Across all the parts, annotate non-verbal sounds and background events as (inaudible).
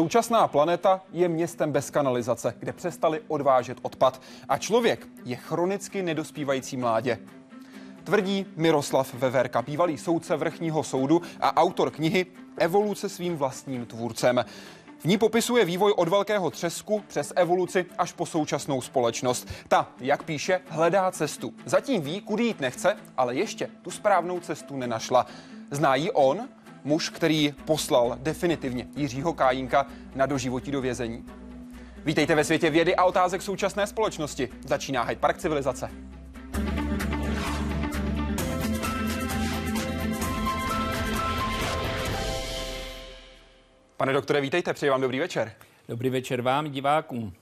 Současná planeta je městem bez kanalizace, kde přestali odvážet odpad a člověk je chronicky nedospívající mládě. Tvrdí Miroslav Veverka, bývalý soudce vrchního soudu a autor knihy Evoluce svým vlastním tvůrcem. V ní popisuje vývoj od velkého třesku přes evoluci až po současnou společnost. Ta, jak píše, hledá cestu. Zatím ví, kudy jít nechce, ale ještě tu správnou cestu nenašla. Zná ji on, muž, který poslal definitivně Jiřího Kájínka na doživotí do vězení. Vítejte ve světě vědy a otázek současné společnosti. Začíná Hyde Park civilizace. Pane doktore, vítejte, přeji vám dobrý večer. Dobrý večer vám, divákům.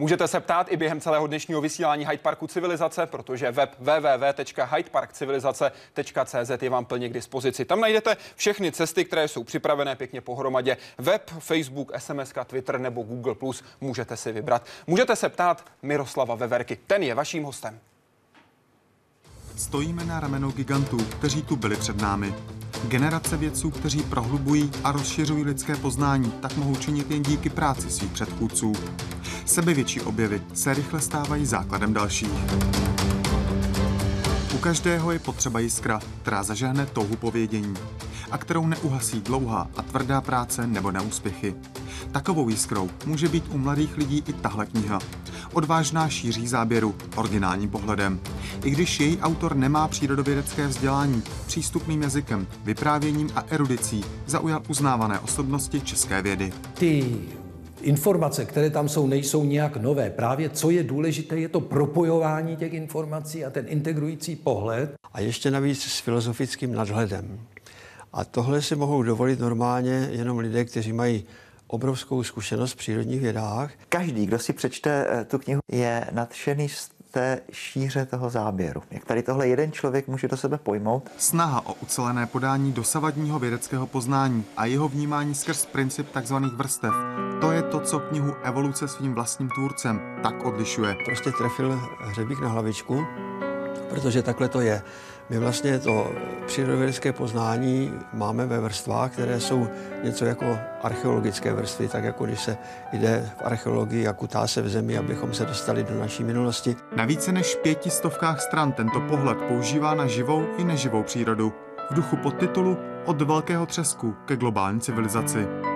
Můžete se ptát i během celého dnešního vysílání Hyde Parku Civilizace, protože web www.hydeparkcivilizace.cz je vám plně k dispozici. Tam najdete všechny cesty, které jsou připravené pěkně pohromadě. Web, Facebook, SMS, Twitter nebo Google+, můžete si vybrat. Můžete se ptát Miroslava Veverky, ten je vaším hostem. Stojíme na ramenou gigantů, kteří tu byli před námi. Generace vědců, kteří prohlubují a rozšiřují lidské poznání, tak mohou činit jen díky práci svých předchůdců. Sebevětší objevy se rychle stávají základem dalších. U každého je potřeba jiskra, která zažehne touhu povědění a kterou neuhasí dlouhá a tvrdá práce nebo neúspěchy. Takovou jiskrou může být u mladých lidí i tahle kniha. Odvážná šíří záběru, originálním pohledem. I když její autor nemá přírodovědecké vzdělání, přístupným jazykem, vyprávěním a erudicí zaujal uznávané osobnosti české vědy. Ty informace, které tam jsou, nejsou nějak nové. Právě co je důležité, je to propojování těch informací a ten integrující pohled. A ještě navíc s filozofickým nadhledem. A tohle si mohou dovolit normálně jenom lidé, kteří mají obrovskou zkušenost v přírodních vědách. Každý, kdo si přečte eh, tu knihu, je nadšený z té šíře toho záběru. Jak tady tohle jeden člověk může do sebe pojmout? Snaha o ucelené podání dosavadního vědeckého poznání a jeho vnímání skrz princip tzv. vrstev. To je to, co knihu Evoluce svým vlastním tvůrcem tak odlišuje. Prostě trefil hřebík na hlavičku, protože takhle to je. My vlastně to přírodovědecké poznání máme ve vrstvách, které jsou něco jako archeologické vrstvy, tak jako když se jde v archeologii a kutá se v zemi, abychom se dostali do naší minulosti. Na více než pěti stovkách stran tento pohled používá na živou i neživou přírodu. V duchu podtitulu Od velkého třesku ke globální civilizaci.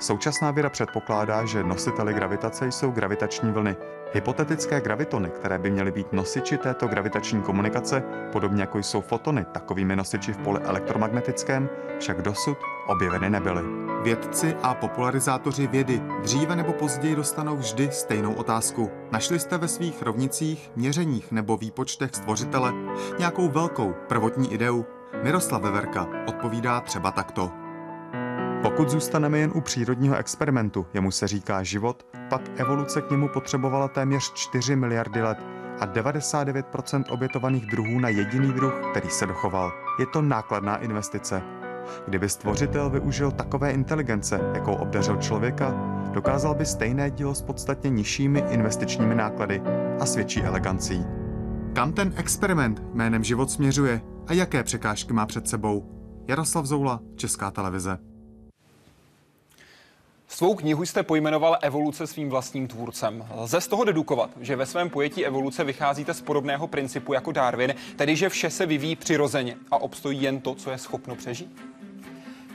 Současná věda předpokládá, že nositeli gravitace jsou gravitační vlny. Hypotetické gravitony, které by měly být nosiči této gravitační komunikace, podobně jako jsou fotony takovými nosiči v poli elektromagnetickém, však dosud objeveny nebyly. Vědci a popularizátoři vědy dříve nebo později dostanou vždy stejnou otázku. Našli jste ve svých rovnicích, měřeních nebo výpočtech stvořitele nějakou velkou prvotní ideu? Miroslav Veverka odpovídá třeba takto. Pokud zůstaneme jen u přírodního experimentu, jemu se říká život, pak evoluce k němu potřebovala téměř 4 miliardy let a 99% obětovaných druhů na jediný druh, který se dochoval. Je to nákladná investice. Kdyby stvořitel využil takové inteligence, jakou obdařil člověka, dokázal by stejné dílo s podstatně nižšími investičními náklady a s větší elegancí. Kam ten experiment jménem život směřuje a jaké překážky má před sebou? Jaroslav Zoula, Česká televize. Svou knihu jste pojmenoval Evoluce svým vlastním tvůrcem. Lze z toho dedukovat, že ve svém pojetí evoluce vycházíte z podobného principu jako Darwin, tedy že vše se vyvíjí přirozeně a obstojí jen to, co je schopno přežít?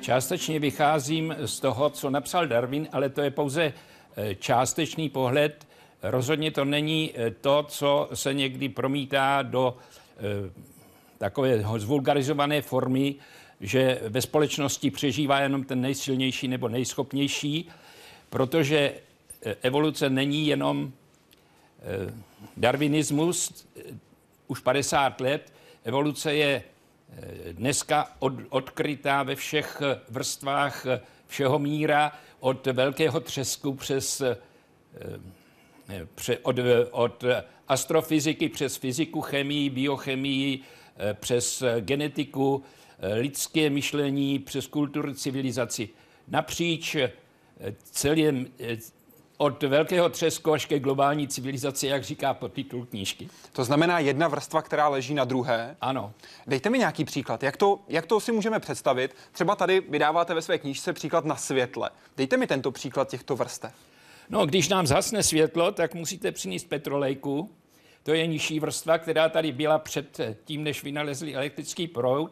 Částečně vycházím z toho, co napsal Darwin, ale to je pouze eh, částečný pohled. Rozhodně to není eh, to, co se někdy promítá do eh, takové zvulgarizované formy, že ve společnosti přežívá jenom ten nejsilnější nebo nejschopnější, protože e, evoluce není jenom e, darwinismus e, už 50 let. Evoluce je dneska od, odkrytá ve všech vrstvách všeho míra, od velkého třesku přes od, od astrofyziky přes fyziku, chemii, biochemii, přes genetiku, Eh, lidské myšlení přes kulturu, civilizaci. Napříč eh, celým, eh, od velkého třesku až ke globální civilizaci, jak říká podtitul knížky. To znamená jedna vrstva, která leží na druhé. Ano. Dejte mi nějaký příklad, jak to, jak to si můžeme představit. Třeba tady vydáváte ve své knížce příklad na světle. Dejte mi tento příklad těchto vrstev. No, když nám zhasne světlo, tak musíte přinést petrolejku. To je nižší vrstva, která tady byla před tím, než vynalezli elektrický proud.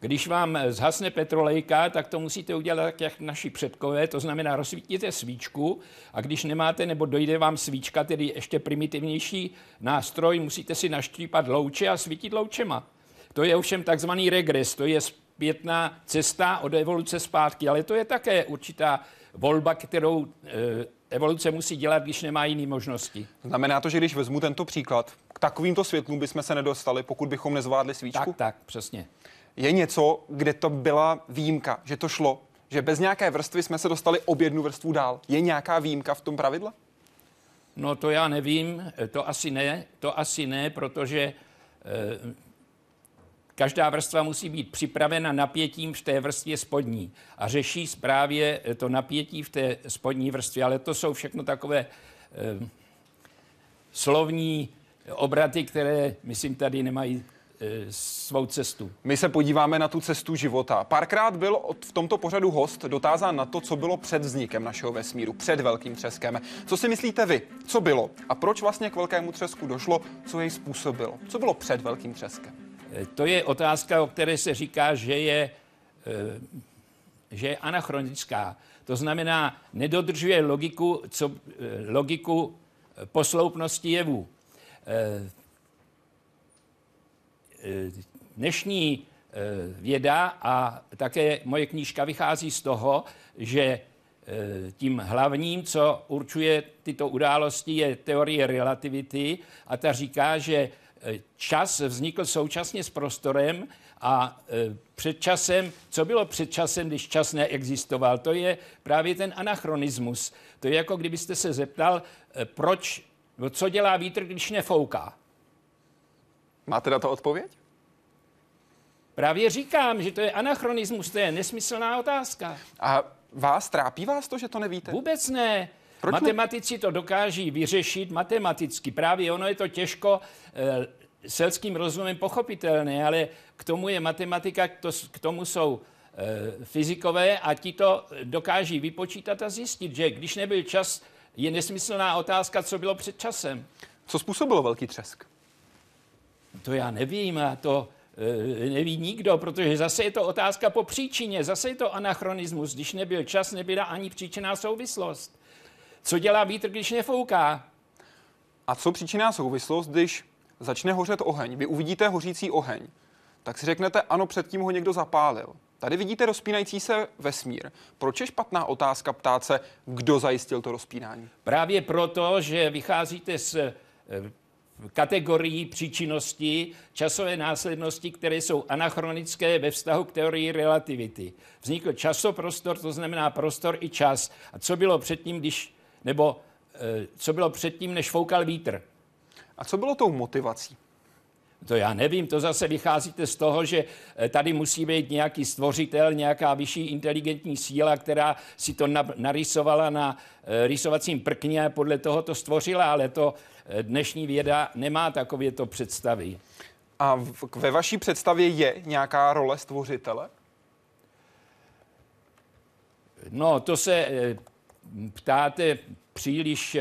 Když vám zhasne petrolejka, tak to musíte udělat tak, jak naši předkové, to znamená rozsvítíte svíčku a když nemáte nebo dojde vám svíčka, tedy ještě primitivnější nástroj, musíte si naštípat louče a svítit loučema. To je ovšem takzvaný regres, to je zpětná cesta od evoluce zpátky, ale to je také určitá volba, kterou e, evoluce musí dělat, když nemá jiné možnosti. Znamená to, že když vezmu tento příklad, k takovýmto světlům bychom se nedostali, pokud bychom nezvládli svíčku? Tak, tak, přesně je něco, kde to byla výjimka, že to šlo, že bez nějaké vrstvy jsme se dostali o jednu vrstvu dál. Je nějaká výjimka v tom pravidle? No to já nevím, to asi ne, to asi ne, protože e, každá vrstva musí být připravena napětím v té vrstvě spodní a řeší právě to napětí v té spodní vrstvě, ale to jsou všechno takové e, slovní obraty, které, myslím, tady nemají Eh, svou cestu. My se podíváme na tu cestu života. Párkrát byl v tomto pořadu host dotázán na to, co bylo před vznikem našeho vesmíru, před velkým třeskem. Co si myslíte vy? Co bylo? A proč vlastně k velkému třesku došlo? Co jej způsobilo? Co bylo před velkým třeskem? Eh, to je otázka, o které se říká, že je, eh, že je anachronická. To znamená, nedodržuje logiku, co, logiku posloupnosti jevů Eh, dnešní eh, věda a také moje knížka vychází z toho, že eh, tím hlavním, co určuje tyto události, je teorie relativity a ta říká, že čas vznikl současně s prostorem a před časem, co bylo před časem, když čas neexistoval, to je právě ten anachronismus. To je jako kdybyste se zeptal, proč, co dělá vítr, když nefouká. Máte na to odpověď? Právě říkám, že to je anachronismus, to je nesmyslná otázka. A vás trápí vás to, že to nevíte? Vůbec ne. Proč Matematici ne? to dokáží vyřešit matematicky. Právě ono je to těžko e, selským rozumem pochopitelné, ale k tomu je matematika, to, k tomu jsou e, fyzikové a ti to dokáží vypočítat a zjistit, že když nebyl čas, je nesmyslná otázka, co bylo před časem. Co způsobilo velký třesk? To já nevím a to e, neví nikdo, protože zase je to otázka po příčině, zase je to anachronismus. Když nebyl čas, nebyla ani příčiná souvislost. Co dělá vítr, když nefouká? A co příčiná souvislost, když začne hořet oheň? Vy uvidíte hořící oheň, tak si řeknete, ano, předtím ho někdo zapálil. Tady vidíte rozpínající se vesmír. Proč je špatná otázka ptát se, kdo zajistil to rozpínání? Právě proto, že vycházíte z e, kategorií příčinnosti, časové následnosti, které jsou anachronické ve vztahu k teorii relativity. Vznikl časoprostor, to znamená prostor i čas. A co bylo předtím, když, nebo e, co bylo předtím, než foukal vítr? A co bylo tou motivací? To já nevím, to zase vycházíte z toho, že eh, tady musí být nějaký stvořitel, nějaká vyšší inteligentní síla, která si to narysovala na eh, rysovacím prkně a podle toho to stvořila, ale to eh, dnešní věda nemá takovéto představy. A ve vaší představě je nějaká role stvořitele? No, to se ptáte příliš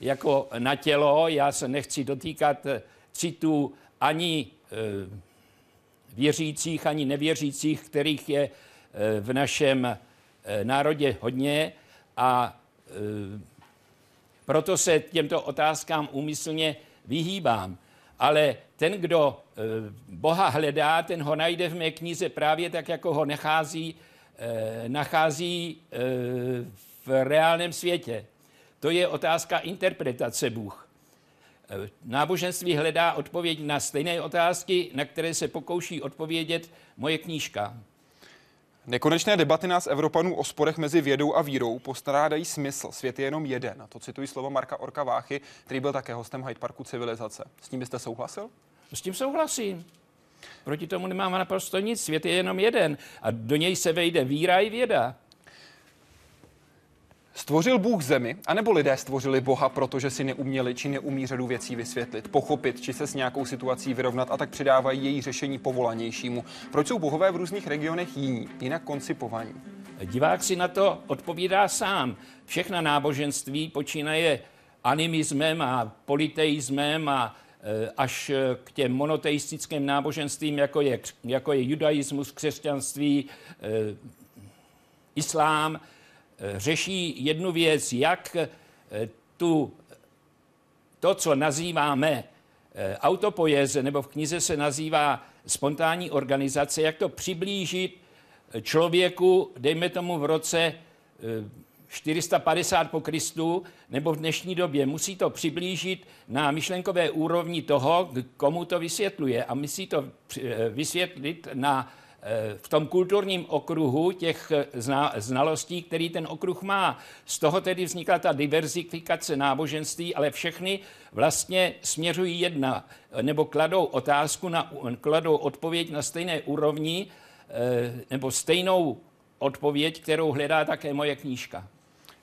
jako na tělo. Já se nechci dotýkat citů ani eh, věřících, ani nevěřících, kterých je eh, v našem eh, národě hodně a proto se těmto otázkám úmyslně vyhýbám. Ale ten, kdo Boha hledá, ten ho najde v mé knize právě tak, jako ho nachází, nachází v reálném světě. To je otázka interpretace Bůh. Náboženství hledá odpověď na stejné otázky, na které se pokouší odpovědět moje knížka. Nekonečné debaty nás Evropanů o sporech mezi vědou a vírou postrádají smysl. Svět je jenom jeden. A to cituji slovo Marka Orka Váchy, který byl také hostem Hyde Parku civilizace. S tím byste souhlasil? S tím souhlasím. Proti tomu nemám naprosto nic. Svět je jenom jeden. A do něj se vejde víra i věda. Stvořil Bůh zemi, anebo lidé stvořili Boha, protože si neuměli či neumí řadu věcí vysvětlit, pochopit, či se s nějakou situací vyrovnat a tak přidávají její řešení povolanějšímu. Proč jsou bohové v různých regionech jiní, jinak koncipovaní? Divák si na to odpovídá sám. Všechna náboženství počínaje animismem a politeismem a e, až k těm monoteistickým náboženstvím, jako je, jako je judaismus, křesťanství, e, islám, e, řeší jednu věc, jak tu, to, co nazýváme autopoéze, nebo v knize se nazývá spontánní organizace, jak to přiblížit člověku, dejme tomu v roce 450 po Kristu nebo v dnešní době. Musí to přiblížit na myšlenkové úrovni toho, komu to vysvětluje. A musí to eh, vysvětlit na, eh, v tom kulturním okruhu těch eh, znalostí, který ten okruh má. Z toho tedy vznikla ta diverzifikace náboženství, ale všechny vlastně směřují jedna, nebo kladou otázku, na, kladou odpověď na stejné úrovni, nebo stejnou odpověď, kterou hledá také moje knížka.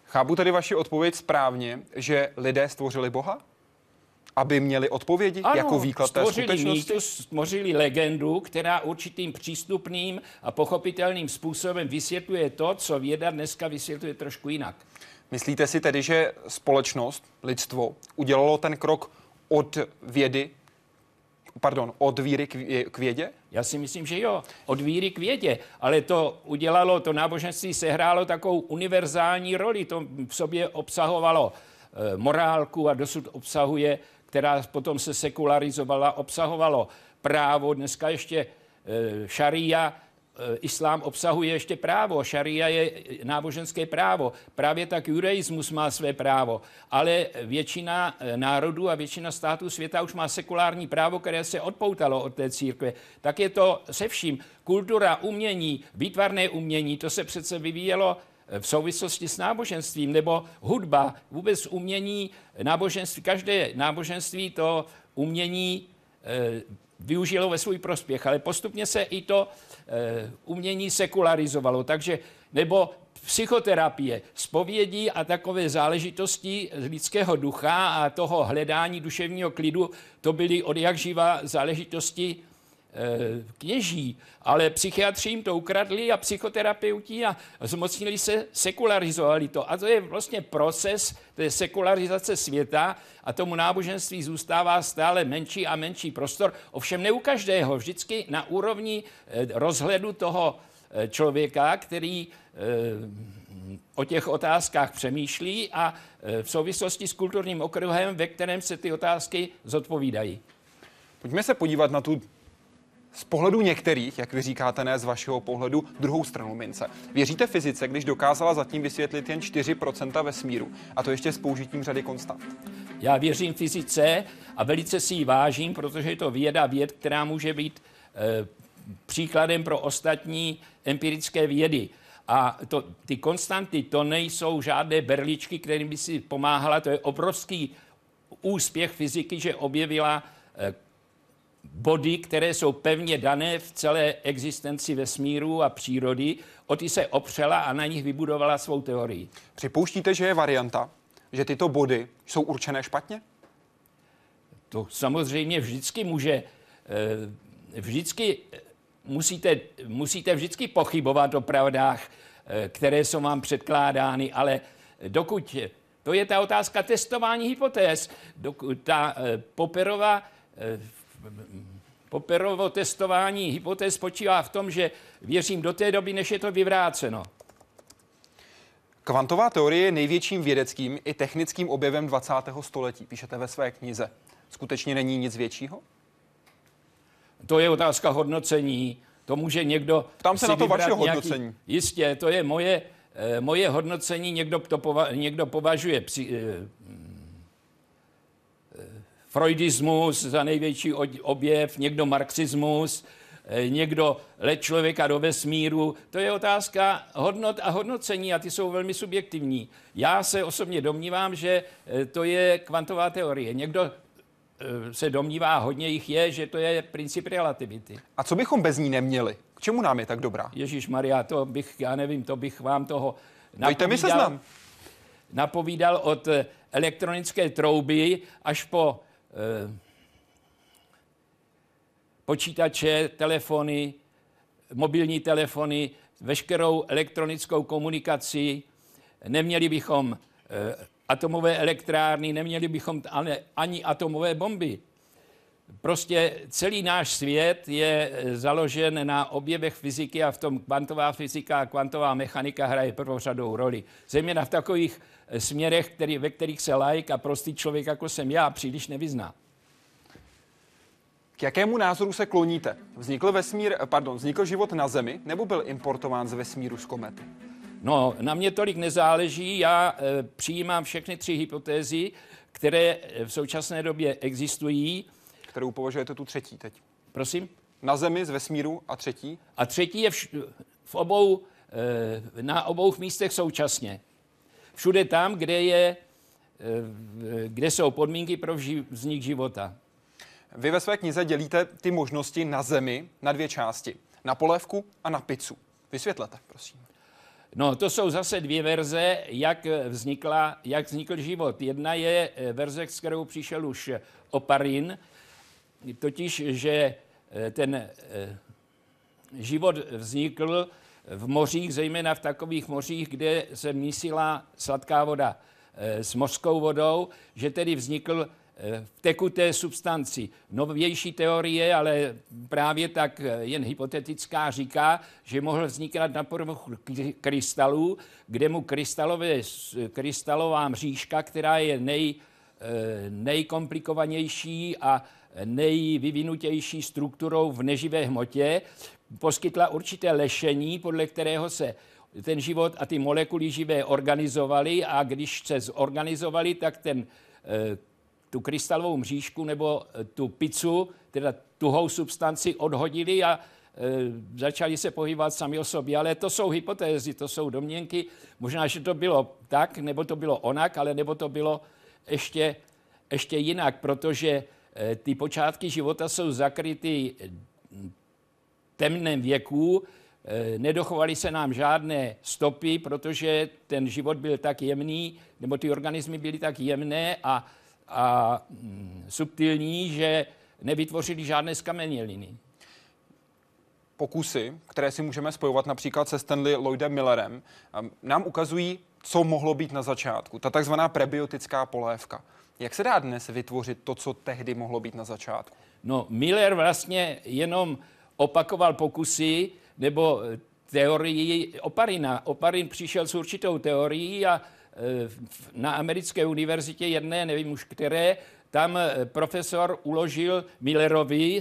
Chápu tedy vaši odpověď správně, že lidé stvořili Boha? Aby měli odpovědi ano, jako výklad té skutečnosti? Mýtus, stvořili legendu, která určitým přístupným a pochopitelným způsobem vysvětluje to, co věda dneska vysvětluje trošku jinak. Myslíte si tedy, že společnost, lidstvo, udělalo ten krok od vědy pardon, od víry k vědě? Já si myslím, že jo, od víry k vědě, ale to udělalo, to náboženství sehrálo takovou univerzální roli, to v sobě obsahovalo e, morálku a dosud obsahuje, která potom se sekularizovala, obsahovalo právo, dneska ještě e, šaria, Eh, islám obsahuje ještě právo, šaria je náboženské právo. Právě tak judaismus má své právo. Ale většina eh, národů a většina států světa už má sekulární právo, které se odpoutalo od té církve. Tak je to se vším. Kultura, umění, výtvarné umění, to se přece vyvíjelo v souvislosti s náboženstvím, nebo hudba, vůbec umění, náboženství, každé náboženství to umění využilo ve svůj prospěch, ale postupně se i to e, umění sekularizovalo, takže nebo psychoterapie, spovědí a takové záležitosti lidského ducha a toho hledání duševního klidu, to byly od jak živa záležitosti Eh, kněží, ale psychiatři jim to ukradli a psychoterapeuti a zmocnili se, sekularizovali to. A to je vlastně proces té sekularizace světa a tomu náboženství zůstává stále menší a menší prostor. Ovšem ne u každého, vždycky na úrovni eh, rozhledu toho eh, člověka, který o těch otázkách přemýšlí a v souvislosti s kulturním okruhem, ve kterém se ty otázky zodpovídají. Pojďme se podívat na tu z pohledu některých, jak vy říkáte, ne z vašeho pohledu, druhou stranu mince. Věříte fyzice, když dokázala zatím vysvětlit jen 4% vesmíru, a to ještě s použitím řady konstant? Já věřím fyzice a velice si ji vážím, protože je to věda věd, která může být e, příkladem pro ostatní empirické vědy. A to, ty konstanty, to nejsou žádné berličky, kterým by si pomáhala. To je obrovský úspěch fyziky, že objevila e, body, které jsou pevně dané v celé existenci vesmíru a přírody, o ty se opřela a na nich vybudovala svou teorii. Připouštíte, že je varianta, že tyto body jsou určené špatně? To samozřejmě vždycky může, eh, vždycky musíte, musíte vždycky pochybovat o pravdách, eh, které jsou vám předkládány, ale dokud, to je ta otázka testování hypotéz, dokud ta eh, Poperová Poperovo testování hypotéz spočívá v tom, že věřím do té doby, než je to vyvráceno. Kvantová teorie je největším vědeckým i technickým objevem 20. století, píšete ve své knize. Skutečně není nic většího? To je otázka hodnocení. To může někdo. Ptám se na to vaše nějaký, hodnocení. Jistě, to je moje, eh, moje hodnocení. Někdo, to pova, někdo považuje při, eh, freudismus za největší objev, někdo marxismus, eh, někdo let člověka do vesmíru. To je otázka hodnot a hodnocení a ty jsou velmi subjektivní. Já se osobně domnívám, že eh, to je kvantová teorie. Někdo eh, se domnívá, hodně jich je, že to je princip relativity. A co bychom bez ní neměli? K čemu nám je tak dobrá? Ježíš Maria, to bych, já nevím, to bych vám toho Dejte mi seznam. napovídal od elektronické trouby až po počítače, telefony, mobilní telefony, veškerou elektronickou komunikaci. Neměli bychom eh, atomové elektrárny, neměli bychom ani atomové bomby. Prostě celý náš svět je eh, založen na objevech fyziky a v tom kvantová fyzika a kvantová mechanika hraje prvořadou roli. Zejména v takových eh, směrech, který, ve kterých se like a prostý člověk, jako jsem já, příliš nevyzná. K jakému názoru se kloníte? Vznikl vesmír, pardon, vznikl život na Zemi nebo byl importován z vesmíru z komety? No, na mě tolik nezáleží. Já e, přijímám všechny tři hypotézy, které v současné době existují. Kterou považujete tu třetí teď? Prosím? Na Zemi z vesmíru a třetí? A třetí je vš- v obou, e, na obou místech současně. Všude tam, kde, je, e, kde jsou podmínky pro vznik života. Vy ve své knize dělíte ty možnosti na Zemi na dvě části. Na polévku a na pizzu. Vysvětlete, prosím. No, to jsou zase dvě verze, jak, vznikla, jak vznikl život. Jedna je eh, verze, s kterou přišel už Oparin, totiž, že eh, ten eh, život vznikl v mořích, zejména v takových mořích, kde se mísila sladká voda s mořskou vodou, že tedy vznikl v tekuté substanci. Novější teorie, ale právě tak jen hypotetická, říká, že mohl vznikat na povrchu krystalů, kde mu krystalové, krystalová mřížka, která je nej, eh, nejkomplikovanější a nejvyvinutější strukturou v neživé hmotě, poskytla určité lešení, podle kterého se ten život a ty molekuly živé organizovaly a když se zorganizovali, tak ten eh, tu krystalovou mřížku nebo eh, tu pizzu, teda tuhou substanci odhodili a e, začali se pohybovat sami o sobě. Ale to jsou hypotézy, to jsou domněnky. Možná, že to bylo tak, nebo to bylo onak, ale nebo to bylo ještě, ještě jinak, protože e, ty počátky života jsou zakryty temném věku, e, nedochovaly se nám žádné stopy, protože ten život byl tak jemný, nebo ty organismy byly tak jemné a a mm, subtilní, že nevytvořili žádné skameněliny. Pokusy, které si můžeme spojovat například se Stanley Lloydem Millerem, nám ukazují, co mohlo být na začátku. Ta takzvaná prebiotická polévka. Jak se dá dnes vytvořit to, co tehdy mohlo být na začátku? No, Miller vlastně jenom opakoval pokusy nebo teorii Oparina. Oparin přišel s určitou teorií a Eh, na americké univerzitě jedné, nevím už které, tam eh, profesor uložil Millerovi,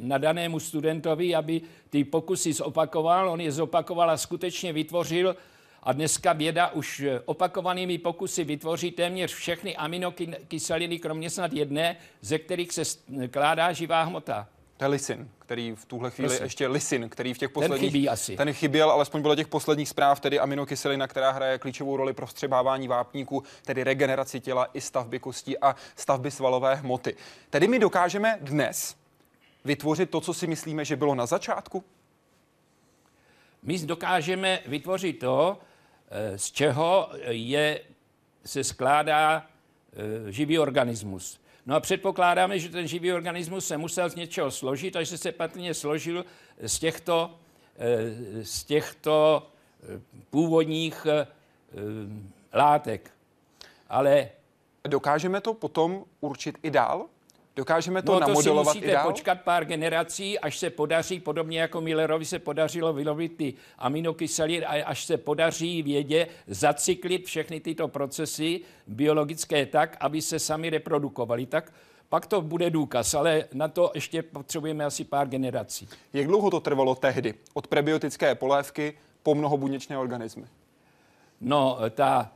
nadanému studentovi, aby ty pokusy zopakoval. On je zopakoval a skutečně vytvořil a dneska věda už eh, opakovanými pokusy vytvoří téměř všechny aminokyseliny, kromě snad jedné, ze kterých se skládá živá hmota. To je který v tuhle chvíli Prosím. ještě lisin, který v těch posledních... Ten chybí asi. Ten chyběl, alespoň podle těch posledních zpráv, tedy aminokyselina, která hraje klíčovou roli pro vstřebávání vápníku, tedy regeneraci těla i stavby kostí a stavby svalové hmoty. Tedy my dokážeme dnes vytvořit to, co si myslíme, že bylo na začátku? My dokážeme vytvořit to, eh, z čeho je, se skládá eh, živý organismus. No a předpokládáme, že ten živý organismus se musel z něčeho složit, takže se patrně složil z těchto, eh, z těchto eh, původních eh, látek. Ale Dokážeme to potom určit i dál? Dokážeme to no, namodelovat to si musíte i dál? počkat pár generací, až se podaří, podobně jako Millerovi se podařilo vylovit ty aminokyseliny, až se podaří vědě zacyklit všechny tyto procesy biologické tak, aby se sami reprodukovali. Tak pak to bude důkaz, ale na to ještě potřebujeme asi pár generací. Jak dlouho to trvalo tehdy? Od prebiotické polévky po mnohobuněčné organismy? No, ta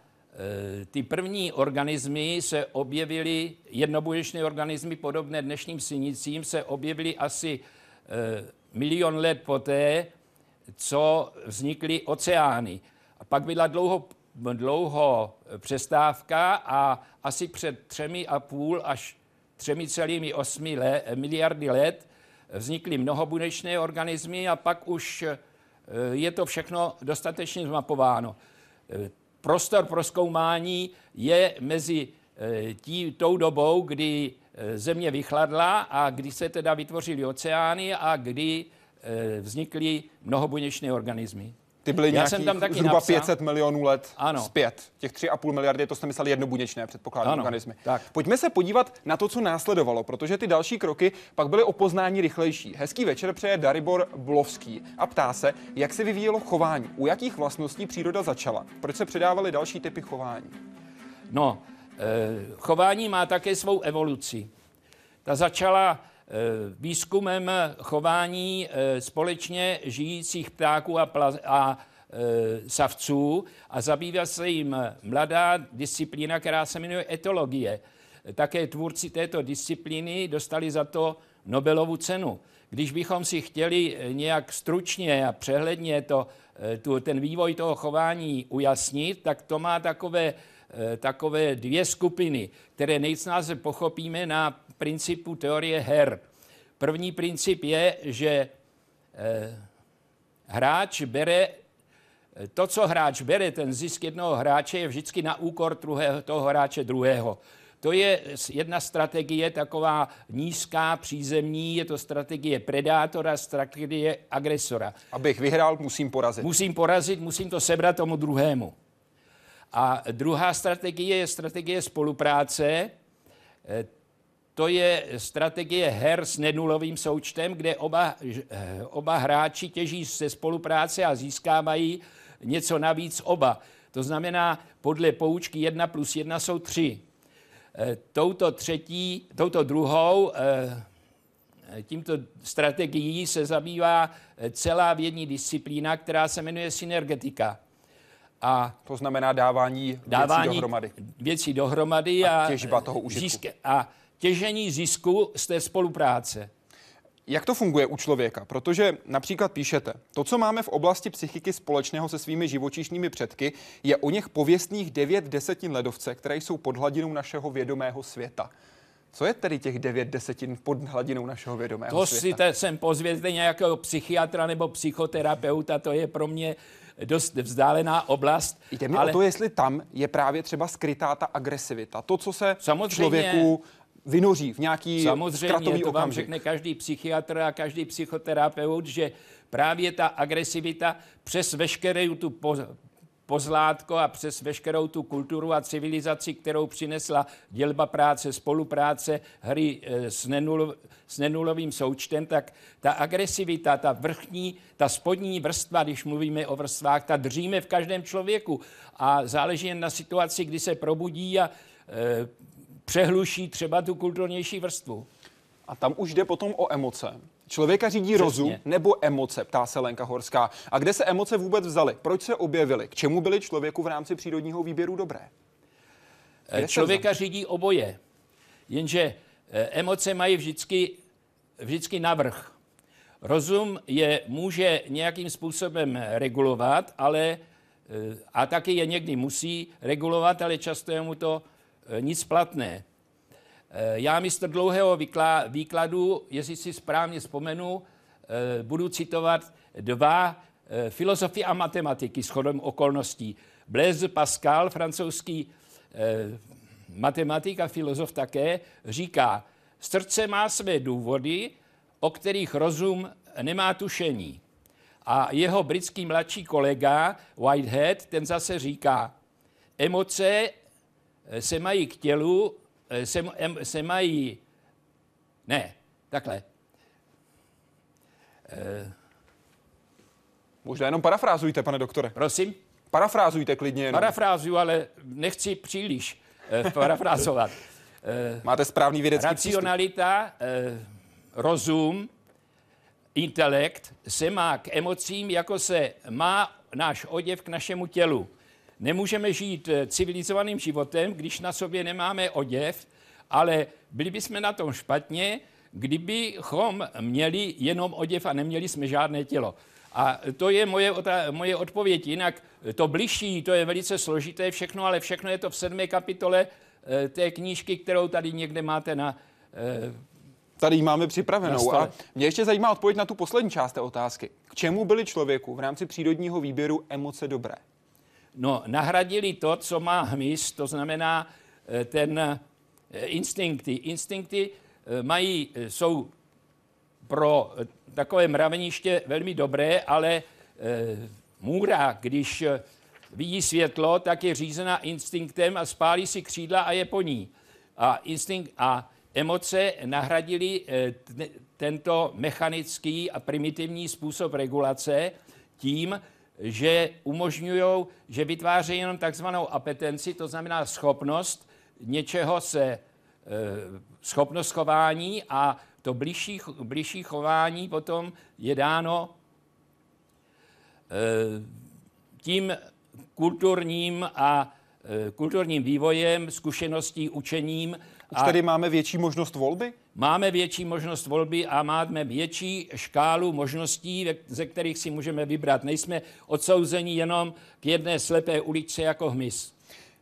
ty první organismy se objevily, jednobuněčné organismy podobné dnešním synicím, se objevily asi eh, milion let poté, co vznikly oceány. A pak byla dlouho, dlouho přestávka a asi před třemi a půl až třemi celými osmi let, miliardy let vznikly mnohobunečné organismy a pak už eh, je to všechno dostatečně zmapováno prostor pro zkoumání je mezi tí, tou dobou, kdy země vychladla a kdy se teda vytvořily oceány a kdy vznikly mnohobuněčné organismy. Ty byly Já jsem tam taky zhruba napsal. 500 milionů let ano. zpět. Těch 3,5 miliardy, to jste mysleli jednobuněčné předpokládám ano. organismy. Tak. Pojďme se podívat na to, co následovalo, protože ty další kroky pak byly o poznání rychlejší. Hezký večer přeje Daribor Blovský a ptá se, jak se vyvíjelo chování, u jakých vlastností příroda začala, proč se předávaly další typy chování. No, eh, chování má také svou evoluci. Ta začala výzkumem chování eh, společně žijících ptáků a, pla- a e, savců a zabývá se jim mladá disciplína, která se jmenuje etologie. Také tvůrci této disciplíny dostali za to Nobelovu cenu. Když bychom si chtěli nějak stručně a přehledně to, tu, ten vývoj toho chování ujasnit, tak to má takové, takové dvě skupiny, které nejsnáze pochopíme na principu teorie her. První princip je, že eh, hráč bere to, co hráč bere, ten zisk jednoho hráče je vždycky na úkor druhého, toho hráče druhého. To je jedna strategie, taková nízká, přízemní, je to strategie predátora, strategie agresora. Abych vyhrál, musím porazit. Musím porazit, musím to sebrat tomu druhému. A druhá strategie je strategie spolupráce. To je strategie her s nenulovým součtem, kde oba, eh, oba hráči těží se spolupráce a získávají něco navíc oba. To znamená, podle poučky 1 plus 1 jsou 3. Eh, touto třetí, touto druhou, eh, tímto strategií se zabývá celá vědní disciplína, která se jmenuje synergetika. A to znamená dávání, dávání věcí dohromady. Věcí dohromady a, a těžba toho užitku. A těžení zisku z té spolupráce. Jak to funguje u člověka? Protože například píšete, to, co máme v oblasti psychiky společného se svými živočišnými předky, je o něch pověstných 9 desetin ledovce, které jsou pod hladinou našeho vědomého světa. Co je tedy těch 9 desetin pod hladinou našeho vědomého to světa? To si te, sem pozvěte nějakého psychiatra nebo psychoterapeuta, to je pro mě dost vzdálená oblast. Jde mi ale... o to, jestli tam je právě třeba skrytá ta agresivita. To, co se Samozřejmě... člověku vynoří v nějaký Samozřejmě, to vám řekne každý psychiatr a každý psychoterapeut, že právě ta agresivita přes veškerou tu pozlátko a přes veškerou tu kulturu a civilizaci, kterou přinesla dělba práce, spolupráce, hry eh, s, nenul, s nenulovým součtem, tak ta agresivita, ta vrchní, ta spodní vrstva, když mluvíme o vrstvách, ta dříme v každém člověku. A záleží jen na situaci, kdy se probudí a e, přehluší třeba tu kulturnější vrstvu. A tam už jde potom o emoce. Člověka řídí Přesně. rozum nebo emoce, ptá se Lenka Horská. A kde se emoce vůbec vzaly? Proč se objevily? K čemu byly člověku v rámci přírodního výběru dobré? Kde eh, Člověka řídí oboje. Jenže eh, emoce mají vždycky, vždycky navrh. Rozum je může nějakým způsobem regulovat, ale eh, a taky je někdy musí regulovat, ale často je mu to nic platné. Eh, já místo dlouhého výkladu, jestli si správně vzpomenu, eh, budu citovat dva filozofy a matematiky s chodem okolností. Blaise Pascal, francouzský matematik a filozof také, říká, srdce má své důvody, o kterých rozum nemá tušení. A jeho britský mladší kolega Whitehead, ten zase říká, emoce se mají k tělu, eh, se, se mají, ne, takhle. E, Možná jenom parafrázujte, pane doktore. Prosím? Parafrázujte klidně jenom. Parafrázuju, ale nechci příliš parafrázovat. (laughs) Máte správný vědecký Racionalita, rozum, intelekt se má k emocím, jako se má náš oděv k našemu tělu. Nemůžeme žít eh, civilizovaným životem, když na sobě nemáme oděv, ale byli bychom na tom špatně, kdybychom měli jenom oděv a neměli jsme žádné tělo. A to je moje, moje odpověď. Jinak to bližší, to je velice složité všechno, ale všechno je to v sedmé kapitole eh, té knížky, kterou tady někde máte na eh, Tady ji máme připravenou. A mě ještě zajímá odpověď na tu poslední část té otázky. K čemu byly člověku v rámci přírodního výběru emoce dobré? No, nahradili to, co má hmyz, to znamená eh, ten eh, instinkty. Instinkty eh, mají, jsou pro takové mraveniště velmi dobré, ale můra, když vidí světlo, tak je řízená instinktem a spálí si křídla a je po ní. A, instinkt, a emoce nahradili tento mechanický a primitivní způsob regulace tím, že umožňují, že vytvářejí jenom takzvanou apetenci, to znamená schopnost něčeho se, e, schopnost chování a to blížší, blížší chování potom je dáno e, tím kulturním a e, kulturním vývojem, zkušeností, učením. Už tady máme větší možnost volby? Máme větší možnost volby a máme větší škálu možností, ze kterých si můžeme vybrat. Nejsme odsouzeni jenom k jedné slepé uličce jako hmyz.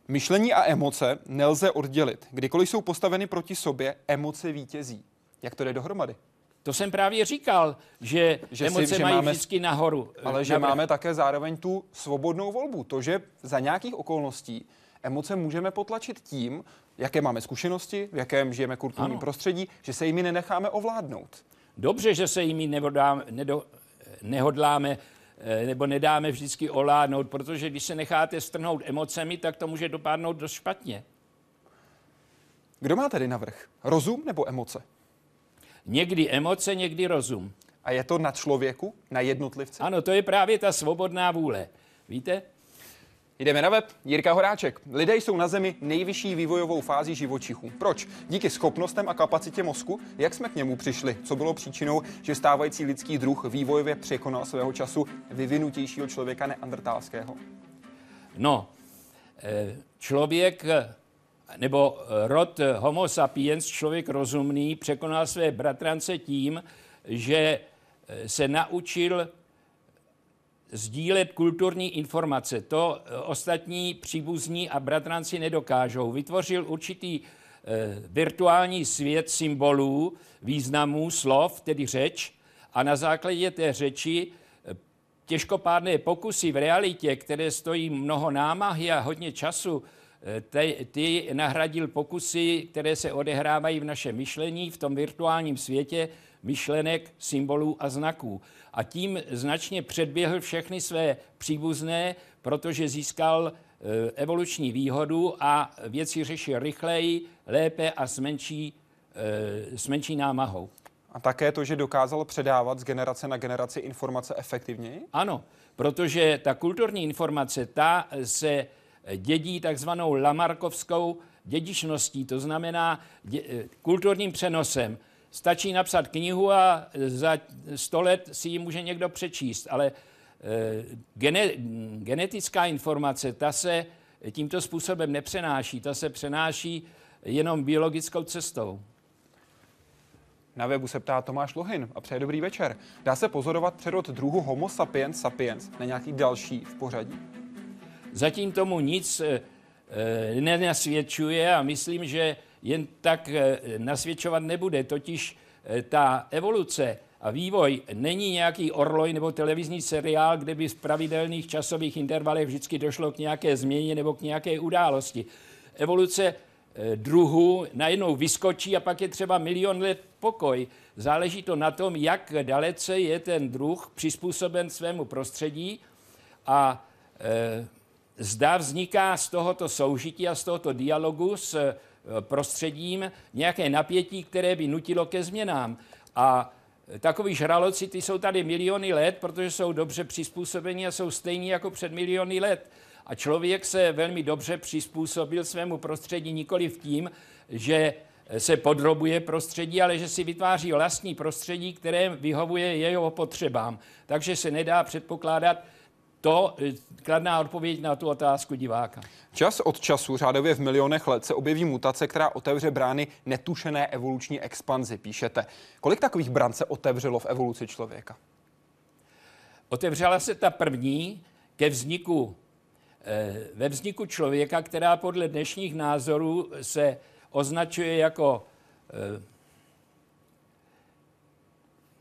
Myšlení a emoce nelze oddělit. Kdykoliv jsou postaveny proti sobě, emoce vítězí. Jak to jde dohromady? To jsem právě říkal, že, že emoce si, že mají máme, vždycky nahoru. Ale že máme také zároveň tu svobodnou volbu. To, že za nějakých okolností emoce můžeme potlačit tím, jaké máme zkušenosti, v jakém žijeme kulturním ano. prostředí, že se jimi nenecháme ovládnout. Dobře, že se jimi nevodáme, nedo, nehodláme eh, nebo nedáme vždycky ovládnout, protože když se necháte strhnout emocemi, tak to může dopadnout dost špatně. Kdo má tedy navrh? Rozum nebo emoce? Někdy emoce, někdy rozum. A je to na člověku, na jednotlivci? Ano, to je právě ta svobodná vůle. Víte? Jdeme na web. Jirka Horáček. Lidé jsou na Zemi nejvyšší vývojovou fází živočichů. Proč? Díky schopnostem a kapacitě mozku? Jak jsme k němu přišli? Co bylo příčinou, že stávající lidský druh vývojově překonal svého času vyvinutějšího člověka neandertálského? No, eh, člověk nebo rod Homo sapiens, člověk rozumný, překonal své bratrance tím, že eh, se naučil sdílet kulturní informace. To eh, ostatní příbuzní a bratranci nedokážou. Vytvořil určitý eh, virtuální svět symbolů, významů, slov, tedy řeč, a na základě té řeči eh, těžkopádné pokusy v realitě, které stojí mnoho námahy a hodně času, ty, ty nahradil pokusy, které se odehrávají v našem myšlení, v tom virtuálním světě, myšlenek, symbolů a znaků. A tím značně předběhl všechny své příbuzné, protože získal e, evoluční výhodu a věci řešil rychleji, lépe a s menší, e, s menší námahou. A také to, že dokázal předávat z generace na generaci informace efektivněji? Ano, protože ta kulturní informace, ta se dědí takzvanou lamarkovskou dědičností, to znamená dě, e, kulturním přenosem. Stačí napsat knihu a za sto let si ji může někdo přečíst, ale eh, gene, genetická informace, ta se tímto způsobem nepřenáší, ta se přenáší jenom biologickou cestou. Na webu se ptá Tomáš Lohin a přeje dobrý večer. Dá se pozorovat přerod druhu Homo sapiens sapiens na nějaký další v pořadí? Zatím tomu nic e, nenasvědčuje a myslím, že jen tak eh, nasvědčovat nebude. Totiž eh, ta evoluce a vývoj není nějaký orloj nebo televizní seriál, kde by v pravidelných časových intervalech vždycky došlo k nějaké změně nebo k nějaké události. Evoluce eh, druhu najednou vyskočí a pak je třeba milion let pokoj. Záleží to na tom, jak dalece je ten druh přizpůsoben svému prostředí a e, zda vzniká z tohoto soužití a z tohoto dialogu s prostředím nějaké napětí, které by nutilo ke změnám. A takový žraloci, ty jsou tady miliony let, protože jsou dobře přizpůsobeni a jsou stejní jako před miliony let. A člověk se velmi dobře přizpůsobil svému prostředí nikoli v tím, že se podrobuje prostředí, ale že si vytváří vlastní prostředí, které vyhovuje jeho potřebám. Takže se nedá předpokládat, to eh, kladná odpověď na tu otázku diváka. Čas od času, řádově v milionech let, se objeví mutace, která otevře brány netušené evoluční expanzi, píšete. Kolik takových bran se otevřelo v evoluci člověka? Otevřela se ta první ke vzniku, eh, ve vzniku člověka, která podle dnešních názorů se označuje jako eh,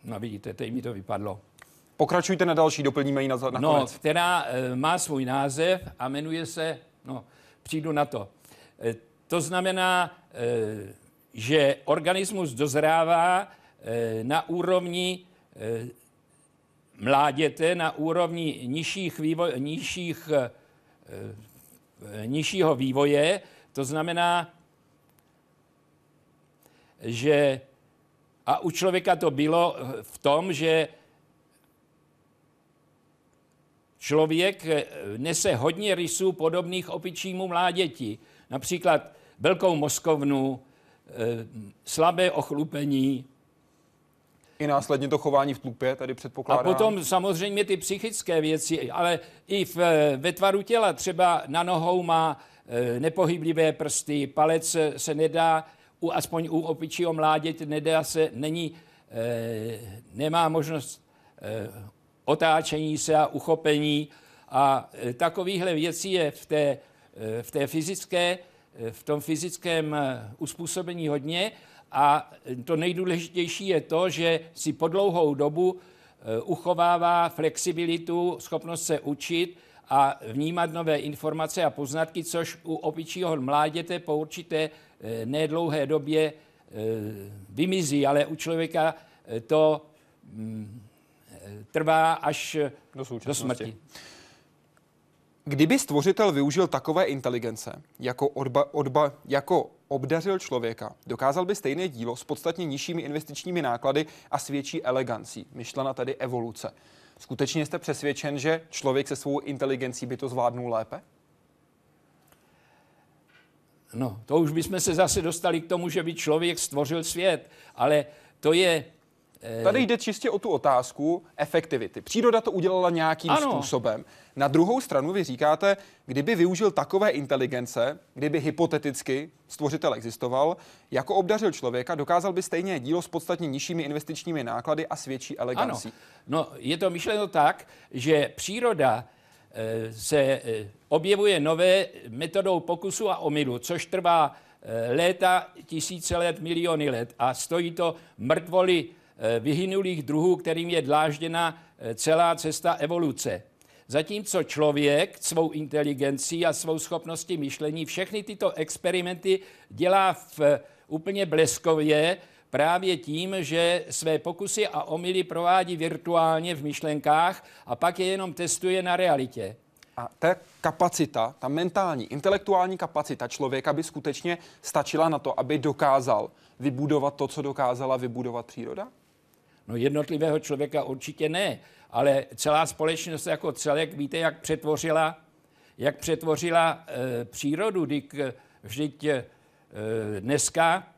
No vidíte, teď mi to vypadlo Pokračujte na další, doplníme ji na, na no, konec. která e, má svůj název a jmenuje se, no, přijdu na to. E, to znamená, e, že organismus dozrává e, na úrovni e, mláděte, na úrovni nižších vývoj, nižších, e, nižšího vývoje, to znamená, že a u člověka to bylo v tom, že člověk eh, nese hodně rysů podobných opičímu mláděti. Například velkou mozkovnu, eh, slabé ochlupení. I následně to chování v tlupě tady předpokládá. A potom samozřejmě ty psychické věci, ale i v, eh, ve tvaru těla. Třeba na nohou má nepohyblivé prsty, palec se nedá, u, aspoň u opičího mláděte nedá se, není, nemá možnost otáčení se a uchopení. A e, takovýchhle věcí je v té, e, v té fyzické, e, v tom fyzickém uspůsobení hodně. A to nejdůležitější je to, že si po dlouhou dobu uchovává flexibilitu, schopnost se učit a vnímat nové informace a poznatky, což u opičího mláděte po určité nedlouhé době vymizí, ale u člověka to mm, trvá až do, do smrti. Kdyby stvořitel využil takové inteligence, jako, odba, odba, jako obdařil člověka, dokázal by stejné dílo s podstatně nižšími investičními náklady a s větší elegancí, myšlena tedy evoluce. Skutečně jste přesvědčen, že člověk se svou inteligencí by to zvládnul lépe? No, to už bychom se zase dostali k tomu, že by člověk stvořil svět, ale to je Tady jde čistě o tu otázku efektivity. Příroda to udělala nějakým ano. způsobem. Na druhou stranu vy říkáte, kdyby využil takové inteligence, kdyby hypoteticky stvořitel existoval, jako obdařil člověka, dokázal by stejně dílo s podstatně nižšími investičními náklady a s větší elegancí. Ano. No, je to myšleno tak, že příroda e, se e, objevuje nové metodou pokusu a omylu, což trvá e, léta, tisíce let, miliony let a stojí to mrtvoli Eh, vyhynulých druhů, kterým je dlážděna eh, celá cesta evoluce. Zatímco člověk svou inteligencí a svou schopností myšlení všechny tyto experimenty dělá v eh, úplně bleskově, právě tím, že své pokusy a omily provádí virtuálně v myšlenkách a pak je jenom testuje na realitě. A ta kapacita, ta mentální, intelektuální kapacita člověka by skutečně stačila na to, aby dokázal vybudovat to, co dokázala vybudovat příroda? No jednotlivého člověka určitě ne, ale celá společnost jako celek, víte, jak přetvořila, jak přetvořila e, přírodu, Dík, vždyť e, dneska,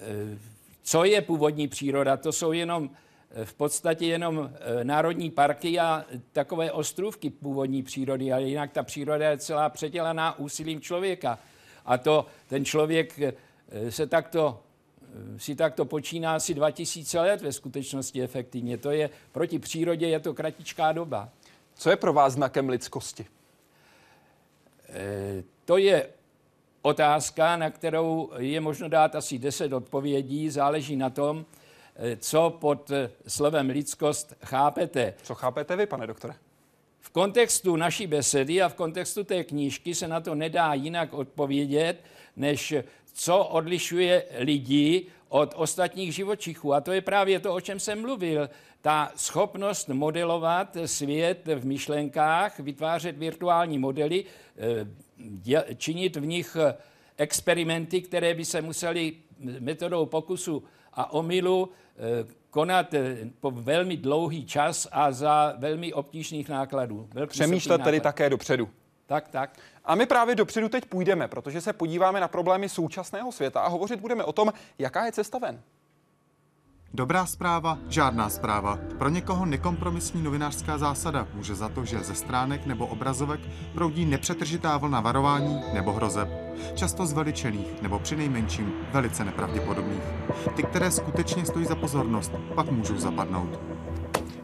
e, co je původní příroda, to jsou jenom v podstatě jenom národní parky a takové ostrůvky původní přírody, ale jinak ta příroda je celá předělaná úsilím člověka. A to ten člověk se takto si takto počíná asi 2000 let ve skutečnosti efektivně. To je proti přírodě je to kratičká doba. Co je pro vás znakem lidskosti? E, to je otázka, na kterou je možno dát asi 10 odpovědí. Záleží na tom, e, co pod slovem lidskost chápete. Co chápete vy, pane doktore? V kontextu naší besedy a v kontextu té knížky se na to nedá jinak odpovědět, než co odlišuje lidi od ostatních živočichů. A to je právě to, o čem jsem mluvil. Ta schopnost modelovat svět v myšlenkách, vytvářet virtuální modely, eh, činit v nich experimenty, které by se musely metodou pokusu a omylu eh, konat eh, po velmi dlouhý čas a za velmi obtížných nákladů. Přemýšlet tedy také dopředu. Tak, tak. A my právě dopředu teď půjdeme, protože se podíváme na problémy současného světa a hovořit budeme o tom, jaká je cesta ven. Dobrá zpráva, žádná zpráva. Pro někoho nekompromisní novinářská zásada může za to, že ze stránek nebo obrazovek proudí nepřetržitá vlna varování nebo hrozeb. Často zveličených nebo přinejmenším velice nepravděpodobných. Ty, které skutečně stojí za pozornost, pak můžou zapadnout.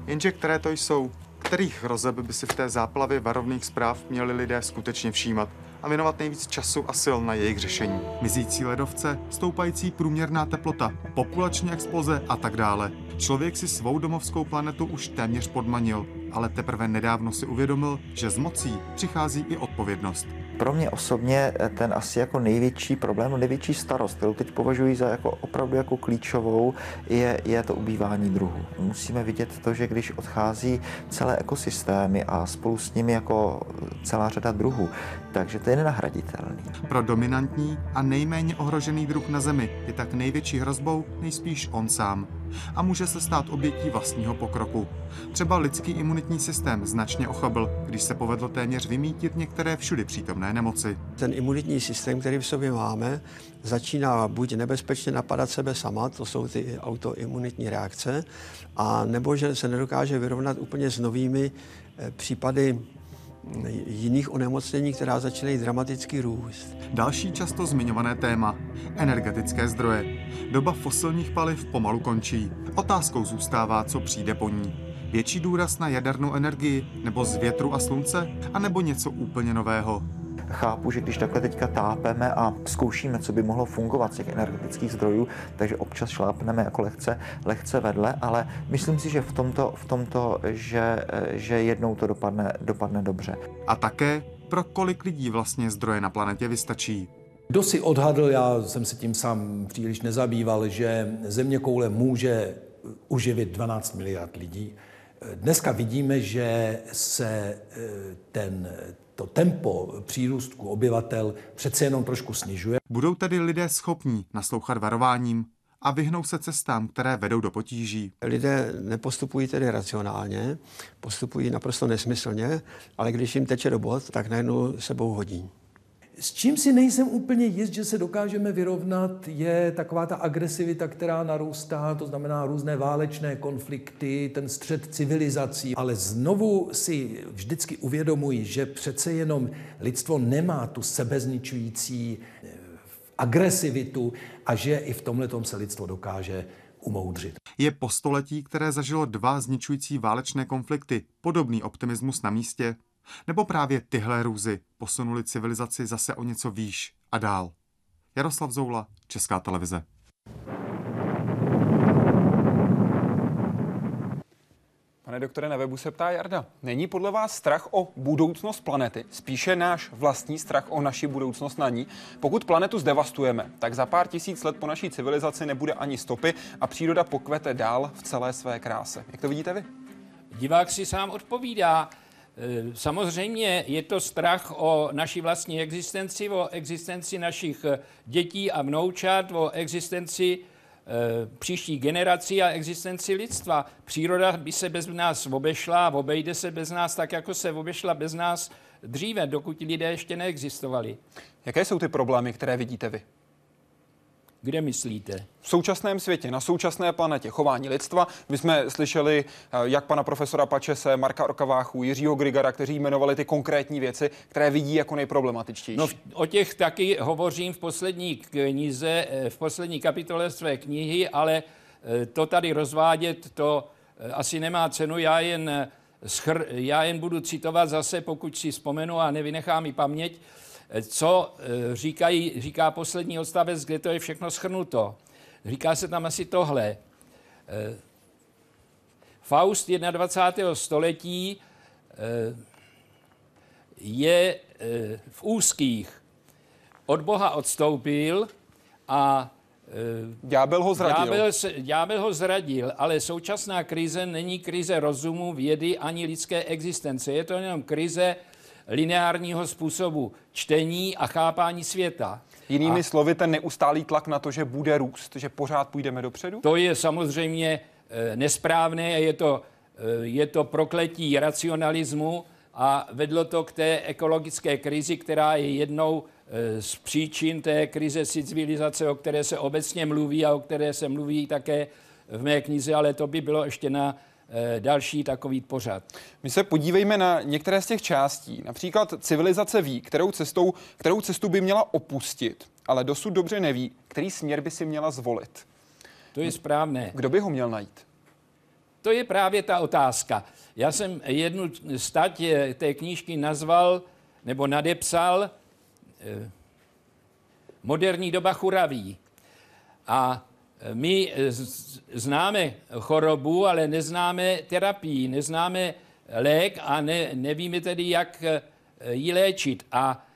Jenže které to jsou? Kterých hrozeb by si v té záplavě varovných zpráv měli lidé skutečně všímat? a věnovat nejvíc času a sil na jejich řešení. Mizící ledovce, stoupající průměrná teplota, populační exploze a tak dále. Člověk si svou domovskou planetu už téměř podmanil, ale teprve nedávno si uvědomil, že z mocí přichází i odpovědnost. Pro mě osobně ten asi jako největší problém, největší starost, kterou teď považuji za jako opravdu jako klíčovou, je, je to ubývání druhů. Musíme vidět to, že když odchází celé ekosystémy a spolu s nimi jako celá řada druhů, takže to je nenahraditelný. Pro dominantní a nejméně ohrožený druh na Zemi je tak největší hrozbou nejspíš on sám a může se stát obětí vlastního pokroku. Třeba lidský imunitní systém značně ochabl, když se povedlo téměř vymítit některé všudy přítomné nemoci. Ten imunitní systém, který v sobě máme, začíná buď nebezpečně napadat sebe sama, to jsou ty autoimunitní reakce, a nebo že se nedokáže vyrovnat úplně s novými eh, případy jiných onemocnění, která začínají dramaticky růst. Další často zmiňované téma energetické zdroje. Doba fosilních paliv pomalu končí. Otázkou zůstává, co přijde po ní. Větší důraz na jadernou energii, nebo z větru a slunce, a nebo něco úplně nového chápu, že když takhle teďka tápeme a zkoušíme, co by mohlo fungovat z těch energetických zdrojů, takže občas šlápneme jako lehce, lehce vedle, ale myslím si, že v tomto, v tomto že, že jednou to dopadne, dopadne dobře. A také, pro kolik lidí vlastně zdroje na planetě vystačí. Kdo si odhadl, já jsem se tím sám příliš nezabýval, že země koule může uživit 12 miliard lidí. Dneska vidíme, že se eh, ten, to tempo přírůstku obyvatel přece jenom trošku snižuje. Budou tedy lidé schopní naslouchat varováním a vyhnou se cestám, které vedou do potíží. Lidé nepostupují tedy racionálně, postupují naprosto nesmyslně, ale když jim teče do bod, tak najednou sebou hodí. S čím si nejsem úplně jist, že se dokážeme vyrovnat, je taková ta agresivita, která narůstá, to znamená různé válečné konflikty, ten střed civilizací. Ale znovu si vždycky uvědomuji, že přece jenom lidstvo nemá tu sebezničující eh, agresivitu a že i v tomhle se lidstvo dokáže umoudřit. Je po století, které zažilo dva zničující válečné konflikty, podobný optimismus na místě? Nebo právě tyhle růzy posunuli civilizaci zase o něco výš a dál? Jaroslav Zoula, Česká televize. Pane doktore, na webu se ptá Jarda. Není podle vás strach o budoucnost planety spíše náš vlastní strach o naši budoucnost na ní? Pokud planetu zdevastujeme, tak za pár tisíc let po naší civilizaci nebude ani stopy a příroda pokvete dál v celé své kráse. Jak to vidíte vy? Divák si sám odpovídá. Eh, samozřejmě je to strach o naši vlastní existenci, o existenci našich eh, dětí a vnoučat, o existenci eh, příští generací a existenci lidstva. Příroda by se bez nás obešla obejde se bez nás tak, jako se obešla bez nás dříve, dokud lidé ještě neexistovali. Jaké jsou ty problémy, které vidíte vy? Kde myslíte? V současném světě, na současné planetě, chování lidstva. My jsme slyšeli eh, jak pana profesora Pačese, Marka Orkaváchu, Jiřího Grigara, kteří jmenovali ty konkrétní věci, které vidí jako nejproblematičtější. No, o těch taky hovořím v poslední knize, eh, v poslední kapitole své knihy, ale eh, to tady rozvádět, to asi nemá cenu. Já jen, schr, já jen budu citovat zase, pokud si vzpomenu a nevynechám mi paměť, co eh, říkají, říká poslední odstavec, kde to je všechno schrnuto. Říká se tam asi tohle. Eh, Faust 21. století eh, je v úzkých. Od Boha odstoupil a Ďábel ho zradil. Ďábel, ďábel ho zradil, ale současná krize není krize rozumu, vědy ani lidské existence. Je to jenom krize lineárního způsobu čtení a chápání světa. Jinými a slovy, ten neustálý tlak na to, že bude růst, že pořád půjdeme dopředu? To je samozřejmě e, nesprávné, je to, e, je to prokletí racionalismu a vedlo to k té ekologické krizi, která je jednou e, z příčin té krize civilizace, o které se obecně mluví a o které se mluví také v mé knize, ale to by bylo ještě na Eh, další takový pořad. My se podívejme na některé z těch částí. Například civilizace ví, kterou, cestou, kterou cestu by měla opustit, ale dosud dobře neví, který směr by si měla zvolit. To je správné. Kdo by ho měl najít? To je právě ta otázka. Já jsem jednu stať té knížky nazval nebo nadepsal moderní doba churaví. A my známe chorobu, ale neznáme terapii, neznáme lék a ne, nevíme tedy, jak ji léčit. A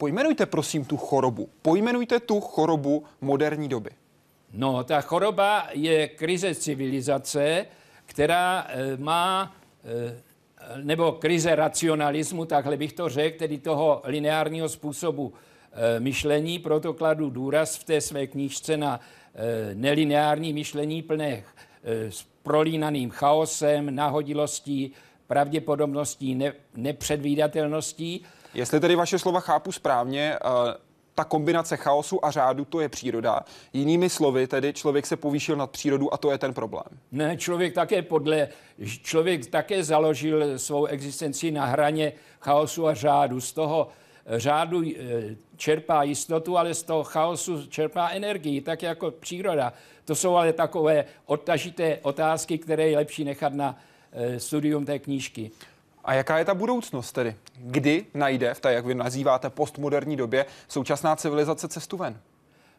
Pojmenujte prosím tu chorobu. Pojmenujte tu chorobu moderní doby. No, ta choroba je krize civilizace, která má nebo krize racionalismu, takhle bych to řekl, tedy toho lineárního způsobu myšlení, proto kladu důraz v té své knížce na e, nelineární myšlení plné e, s prolínaným chaosem, nahodilostí, pravděpodobností, ne, nepředvídatelností. Jestli tedy vaše slova chápu správně, ta kombinace chaosu a řádu, to je příroda. Jinými slovy, tedy člověk se povýšil nad přírodu a to je ten problém. Ne, člověk také podle, člověk také založil svou existenci na hraně chaosu a řádu. Z toho řádu eh, čerpá jistotu, ale z toho chaosu čerpá energii, tak jako příroda. To jsou ale takové odtažité otázky, které je lepší nechat na eh, studium té knížky. A jaká je ta budoucnost tedy? Kdy najde v té, jak vy nazýváte, postmoderní době současná civilizace cestu ven?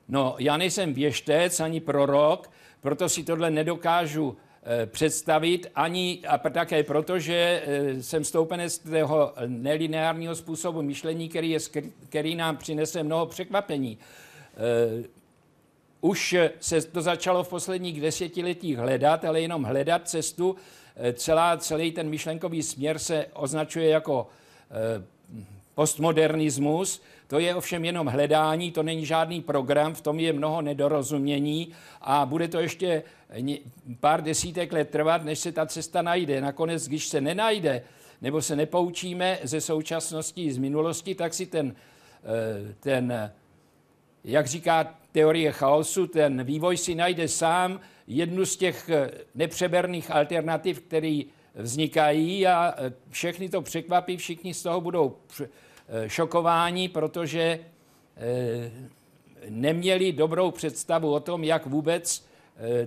No, já nejsem věštec ani prorok, proto si tohle nedokážu představit, ani a také proto, že e, jsem stoupenec toho nelineárního způsobu myšlení, který, je, který nám přinese mnoho překvapení. E, už se to začalo v posledních desetiletích hledat, ale jenom hledat cestu, Eh, celá, celý ten myšlenkový směr se označuje jako eh, postmodernismus. To je ovšem jenom hledání, to není žádný program, v tom je mnoho nedorozumění a bude to ještě pár desítek let trvat, než se ta cesta najde. Nakonec, když se nenajde, nebo se nepoučíme ze současnosti, z minulosti, tak si ten, eh, ten jak říká teorie chaosu, ten vývoj si najde sám jednu z těch eh, nepřeberných alternativ, které vznikají a eh, všechny to překvapí, všichni z toho budou šokováni, protože neměli dobrou představu o tom, jak vůbec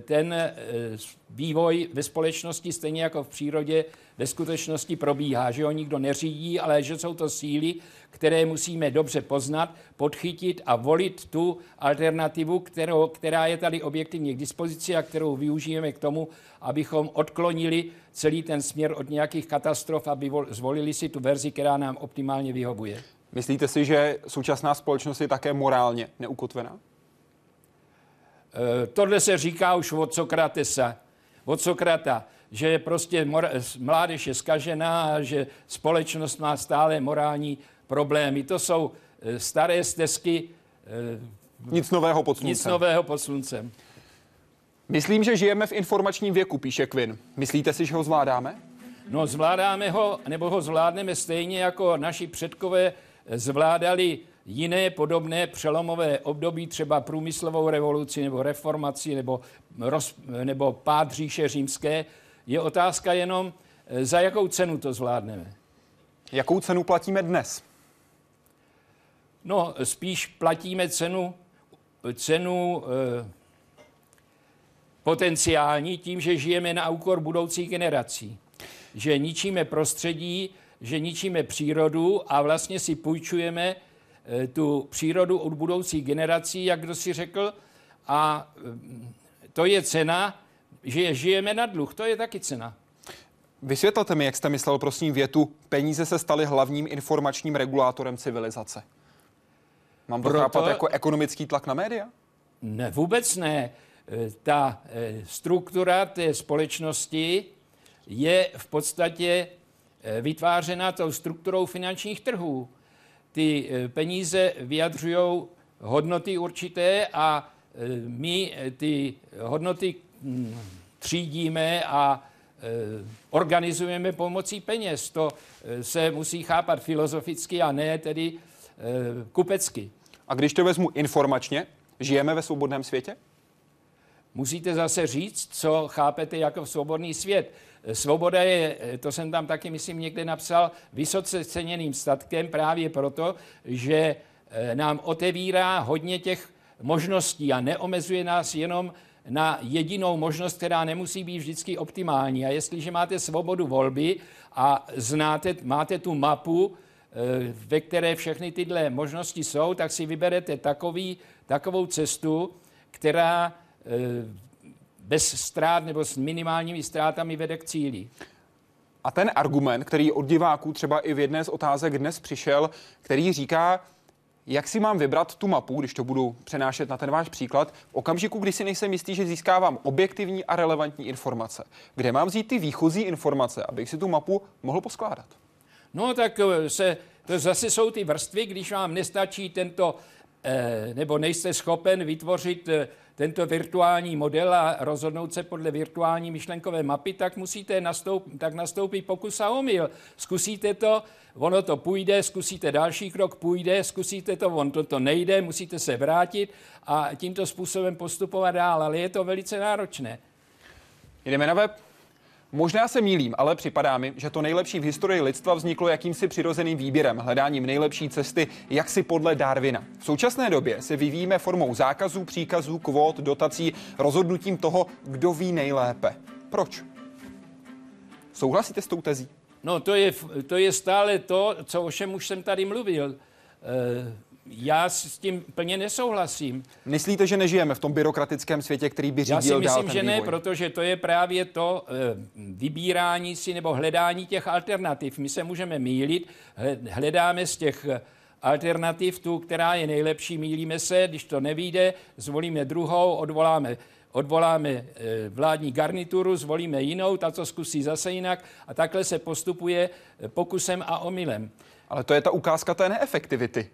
ten vývoj ve společnosti, stejně jako v přírodě, ve skutečnosti probíhá, že ho nikdo neřídí, ale že jsou to síly, které musíme dobře poznat, podchytit a volit tu alternativu, kterou, která je tady objektivně k dispozici a kterou využijeme k tomu, abychom odklonili celý ten směr od nějakých katastrof, aby zvolili si tu verzi, která nám optimálně vyhovuje. Myslíte si, že současná společnost je také morálně neukotvená? E, tohle se říká už od Sokratesa. Od Sokrata že je prostě mládež je skažená a že společnost má stále morální problémy. To jsou eh, staré stezky. Eh, nic nového pod sluncem. Nic nového pod sluncem. Myslím, že žijeme v informačním věku, píše Quinn. Myslíte si, že ho zvládáme? No, zvládáme ho, nebo ho zvládneme stejně jako naši předkové zvládali jiné podobné přelomové období, třeba průmyslovou revoluci nebo reformaci nebo, roz, nebo pád říše římské, je otázka jenom, eh, za jakou cenu to zvládneme. Jakou cenu platíme dnes? No, spíš platíme cenu, cenu e, potenciální tím, že žijeme na úkor budoucích generací. Že ničíme prostředí, že ničíme přírodu a vlastně si půjčujeme tu přírodu od budoucích generací, jak kdo si řekl, a e, to je cena, že žijeme na dluh, to je taky cena. Vysvětlete mi, jak jste myslel, prosím, větu, peníze se staly hlavním informačním regulátorem civilizace. Mám to Proto... chápat jako ekonomický tlak na média? Ne, vůbec ne. E, ta e, struktura té společnosti je v podstatě vytvářena tou strukturou finančních trhů. Ty peníze vyjadřují hodnoty určité a my ty hodnoty třídíme a organizujeme pomocí peněz. To se musí chápat filozoficky a ne tedy kupecky. A když to vezmu informačně, žijeme ve svobodném světě? Musíte zase říct, co chápete jako svobodný svět. Svoboda je, to jsem tam taky, myslím, někde napsal, vysoce ceněným statkem právě proto, že nám otevírá hodně těch možností a neomezuje nás jenom na jedinou možnost, která nemusí být vždycky optimální. A jestliže máte svobodu volby a znáte, máte tu mapu ve které všechny tyhle možnosti jsou, tak si vyberete takový, takovou cestu, která bez ztrát nebo s minimálními ztrátami vede k cíli. A ten argument, který od diváků třeba i v jedné z otázek dnes přišel, který říká, jak si mám vybrat tu mapu, když to budu přenášet na ten váš příklad, v okamžiku, kdy si nejsem jistý, že získávám objektivní a relevantní informace. Kde mám vzít ty výchozí informace, abych si tu mapu mohl poskládat? No tak eh, se, to zase jsou ty vrstvy, když vám nestačí tento, nebo nejste schopen vytvořit eh, tento virtuální model a rozhodnout se podle virtuální myšlenkové mapy, tak musíte nastoup, tak nastoupí pokus a omyl. Zkusíte to, ono to půjde, zkusíte další krok, půjde, zkusíte to, on to, to nejde, musíte se vrátit a tímto způsobem postupovat dál, ale je to velice náročné. Jdeme na web. Možná se mílím, ale připadá mi, že to nejlepší v historii lidstva vzniklo jakýmsi přirozeným výběrem, hledáním nejlepší cesty, jak si podle Darwina. V současné době se vyvíjíme formou zákazů, příkazů, kvót, dotací, rozhodnutím toho, kdo ví nejlépe. Proč? Souhlasíte s tou tezí? No to je, to je stále to, co o čem už jsem tady mluvil. E, já s tím plně nesouhlasím. Myslíte, že nežijeme v tom byrokratickém světě, který by řídil Já si myslím, dál že vývoj? ne, protože to je právě to e, vybírání si nebo hledání těch alternativ. My se můžeme mílit, hledáme z těch alternativ tu, která je nejlepší, mílíme se, když to nevíde, zvolíme druhou, odvoláme odvoláme e, vládní garnituru, zvolíme jinou, ta to zkusí zase jinak a takhle se postupuje pokusem a omylem. Ale to je ta ukázka té neefektivity.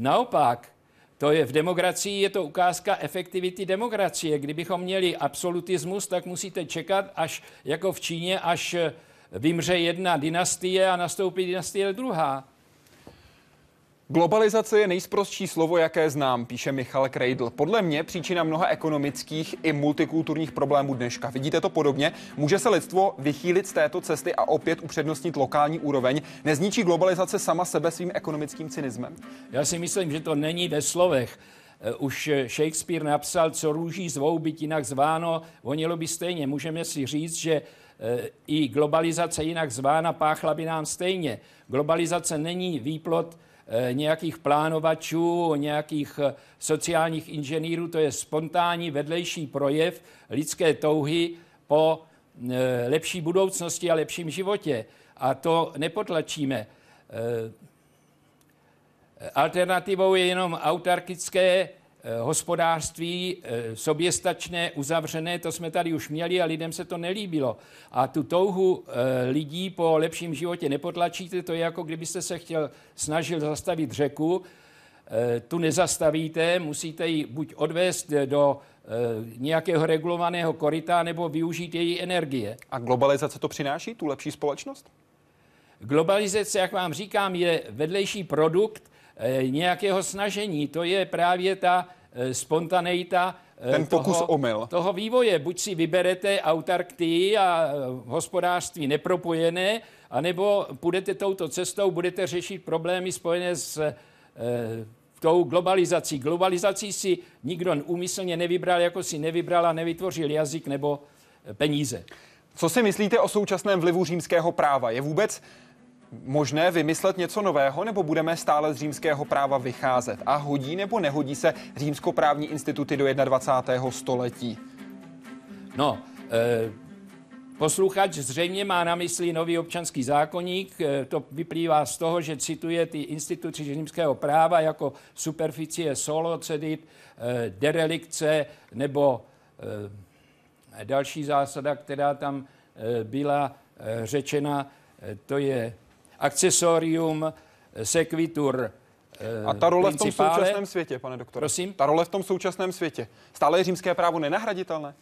Naopak, to je v demokracii, je to ukázka efektivity demokracie. Kdybychom měli absolutismus, tak musíte čekat, až jako v Číně, až vymře jedna dynastie a nastoupí dynastie druhá. Globalizace je nejsprostší slovo, jaké znám, píše Michal Kreidl. Podle mě příčina mnoha ekonomických i multikulturních problémů dneška. Vidíte to podobně? Může se lidstvo vychýlit z této cesty a opět upřednostnit lokální úroveň? Nezničí globalizace sama sebe svým ekonomickým cynismem? Já si myslím, že to není ve slovech. Eh, už Shakespeare napsal, co růží zvou, být jinak zváno, vonělo by stejně. Můžeme si říct, že eh, i globalizace jinak zvána páchla by nám stejně. Globalizace není výplot Eh, nějakých plánovačů, nějakých eh, sociálních inženýrů, to je spontánní vedlejší projev lidské touhy po eh, lepší budoucnosti a lepším životě. A to nepotlačíme. Alternativou je jenom autarkické Eh, hospodářství eh, soběstačné, uzavřené, to jsme tady už měli a lidem se to nelíbilo. A tu touhu eh, lidí po lepším životě nepotlačíte, to je jako kdybyste se chtěl, snažil zastavit řeku, tu nezastavíte, musíte ji buď odvést do nějakého regulovaného koryta nebo využít její energie. A globalizace to přináší, tu lepší společnost? Globalizace, jak vám říkám, je vedlejší produkt Eh, nějakého snažení. To je právě ta eh, spontaneita eh, ten pokus toho, omyl. toho vývoje. Buď si vyberete autarktii a hospodářství nepropojené, anebo půjdete touto cestou, budete řešit problémy spojené s tou globalizací. Globalizací si nikdo úmyslně nevybral, jako si nevybral a nevytvořil jazyk nebo peníze. Co si myslíte o současném vlivu římského práva? Je vůbec možné vymyslet něco nového, nebo budeme stále z římského práva vycházet? A hodí nebo nehodí se římskoprávní instituty do 21. století? No, e, posluchač zřejmě má na mysli nový občanský zákonník. E, to vyplývá z toho, že cituje ty instituty římského práva jako superficie solo, cedit, e, derelikce nebo další zásada, která tam byla řečena, to je accessorium, sequitur, eh, a ta role v tom současném světě, pane doktore? Prosím? Ta role v tom současném světě. Stále je římské právo nenahraditelné?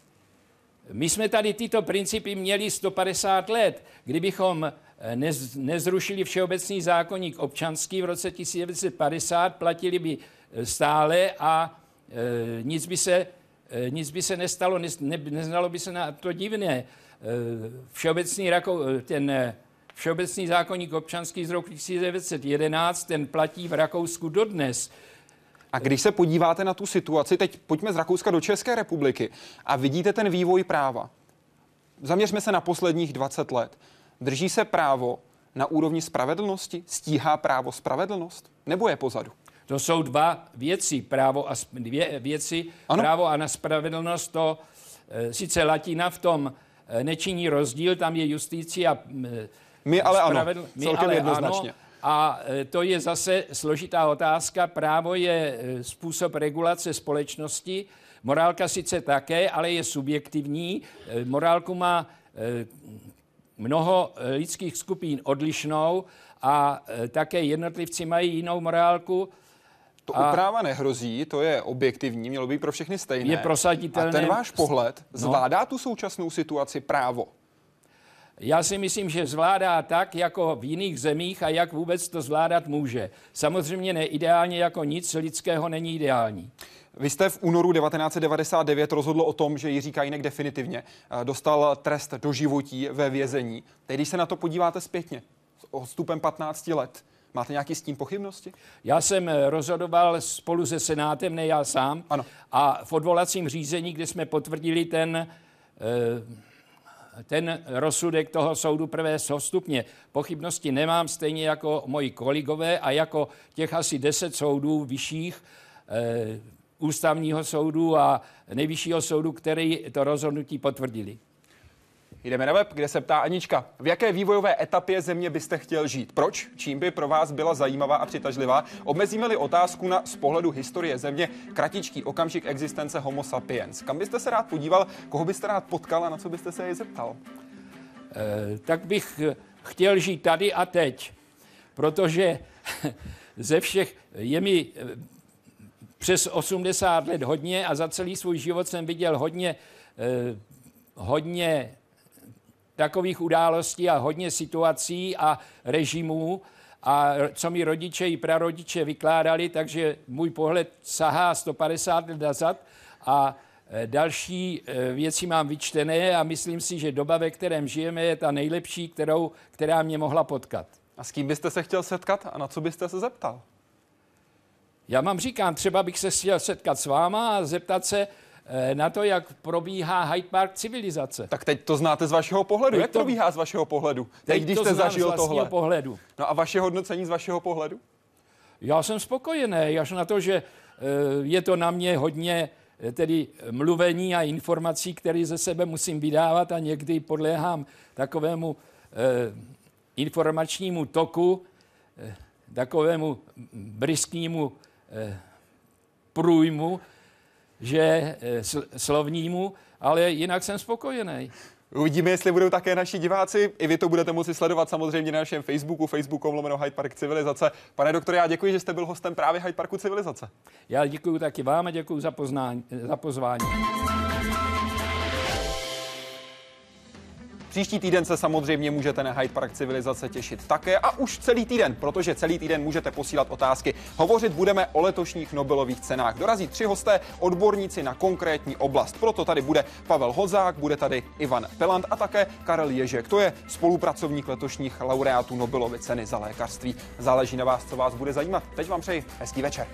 My jsme tady tyto principy měli 150 let. Kdybychom eh, nez, nezrušili všeobecný zákonník občanský v roce 1950, platili by eh, stále a e, nic, by se, e, nic by se nestalo, ne, ne, neznalo by se na to divné. E, všeobecný rako, ten Všeobecný zákonník občanský z roku 1911, ten platí v Rakousku dodnes. A když se podíváte na tu situaci, teď pojďme z Rakouska do České republiky a vidíte ten vývoj práva. Zaměřme se na posledních 20 let. Drží se právo na úrovni spravedlnosti? Stíhá právo spravedlnost? Nebo je pozadu? To jsou dva věci, právo a dvě věci. Ano. Právo a na spravedlnost to e, sice latina v tom e, nečiní rozdíl, tam je justicia. E, My ale spravedl... ano, celkem ale jednoznačně. Ano, a to je zase složitá otázka. Právo je způsob regulace společnosti, morálka sice také, ale je subjektivní. Morálku má mnoho lidských skupin odlišnou a také jednotlivci mají jinou morálku. To a... u práva nehrozí, to je objektivní, mělo by pro všechny stejné. Je prosaditelné. A ten váš pohled no. zvládá tu současnou situaci právo? Já si myslím, že zvládá tak, jako v jiných zemích a jak vůbec to zvládat může. Samozřejmě neideálně jako nic lidského není ideální. Vy jste v únoru 1999 rozhodl o tom, že Jiří Kajnek definitivně eh, dostal trest do životí ve vězení. Teď, když se na to podíváte zpětně, s odstupem 15 let, Máte nějaký s tím pochybnosti? Já jsem eh, rozhodoval spolu se Senátem, ne já sám. Ano. A v odvolacím řízení, kde jsme potvrdili ten, eh, ten rozsudek toho soudu prvé stupně, pochybnosti nemám, stejně jako moji kolegové a jako těch asi deset soudů vyšších eh, ústavního soudu a nejvyššího soudu, který to rozhodnutí potvrdili. Jdeme na web, kde se ptá Anička, v jaké vývojové etapě země byste chtěl žít? Proč? Čím by pro vás byla zajímavá a přitažlivá? Obmezíme-li otázku na z pohledu historie země kratičký okamžik existence Homo sapiens. Kam byste se rád podíval, koho byste rád potkal a na co byste se jej zeptal? E, tak bych chtěl žít tady a teď, protože (laughs) ze všech je mi eh, přes 80 let hodně a za celý svůj život jsem viděl hodně, eh, hodně takových událostí a hodně situací a režimů, a co mi rodiče i prarodiče vykládali, takže můj pohled sahá 150 let nazad a e, další e, věci mám vyčtené a myslím si, že doba, ve kterém žijeme, je ta nejlepší, kterou, která mě mohla potkat. A s kým byste se chtěl setkat a na co byste se zeptal? Já vám říkám, třeba bych se chtěl setkat s váma a zeptat se, na to, jak probíhá Hyde Park civilizace. Tak teď to znáte z vašeho pohledu. Teď jak to, probíhá z vašeho pohledu? Teď, teď když to jste zažil z tohle. pohledu. No a vaše hodnocení z vašeho pohledu? Já jsem spokojený, až na to, že eh, je to na mě hodně eh, tedy mluvení a informací, které ze sebe musím vydávat a někdy podléhám takovému informačnímu toku, takovému brisknímu průjmu, že eh, slovnímu, ale jinak jsem spokojený. Uvidíme, jestli budou také naši diváci. I vy to budete moci sledovat samozřejmě na našem Facebooku, Facebooku lomeno Hyde Park Civilizace. Pane doktore, já děkuji, že jste byl hostem právě Hyde Parku Civilizace. Já děkuji taky vám a děkuji za, poznání, za pozvání. Příští týden se samozřejmě můžete na Hyde Park Civilizace těšit také a už celý týden, protože celý týden můžete posílat otázky. Hovořit budeme o letošních Nobelových cenách. Dorazí tři hosté, odborníci na konkrétní oblast. Proto tady bude Pavel Hozák, bude tady Ivan Pelant a také Karel Ježek. To je spolupracovník letošních laureátů Nobelovy ceny za lékařství. Záleží na vás, co vás bude zajímat. Teď vám přeji hezký večer.